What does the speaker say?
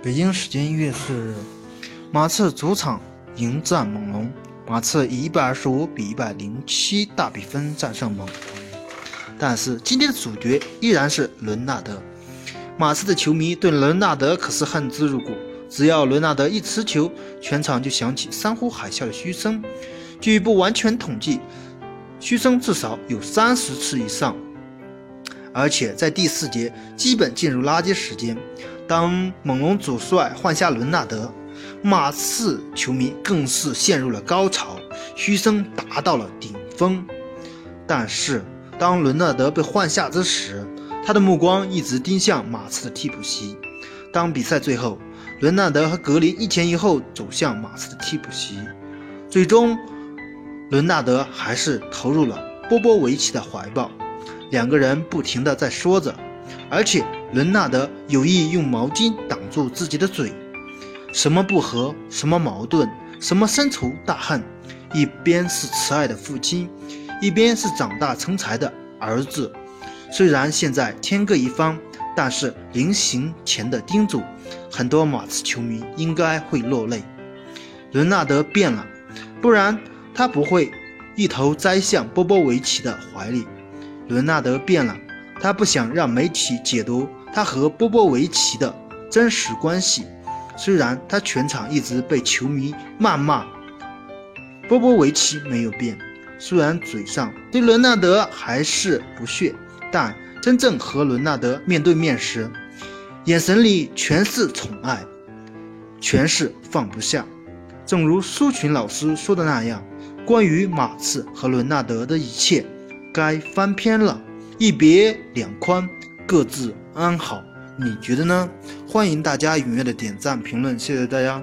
北京时间一月四日，马刺主场迎战猛龙，马刺以一百二十五比一百零七大比分战胜猛龙。但是今天的主角依然是伦纳德。马刺的球迷对伦纳德可是恨之入骨，只要伦纳德一持球，全场就响起山呼海啸的嘘声。据不完全统计，嘘声至少有三十次以上。而且在第四节基本进入垃圾时间。当猛龙主帅换下伦纳德，马刺球迷更是陷入了高潮，嘘声达到了顶峰。但是，当伦纳德被换下之时，他的目光一直盯向马刺的替补席。当比赛最后，伦纳德和格林一前一后走向马刺的替补席，最终，伦纳德还是投入了波波维奇的怀抱。两个人不停地在说着，而且。伦纳德有意用毛巾挡住自己的嘴，什么不和，什么矛盾，什么深仇大恨，一边是慈爱的父亲，一边是长大成才的儿子。虽然现在天各一方，但是临行前的叮嘱，很多马刺球迷应该会落泪。伦纳德变了，不然他不会一头栽向波波维奇的怀里。伦纳德变了，他不想让媒体解读。他和波波维奇的真实关系，虽然他全场一直被球迷谩骂，波波维奇没有变，虽然嘴上对伦纳德还是不屑，但真正和伦纳德面对面时，眼神里全是宠爱，全是放不下。正如苏群老师说的那样，关于马刺和伦纳德的一切，该翻篇了，一别两宽。各自安好，你觉得呢？欢迎大家踊跃的点赞评论，谢谢大家。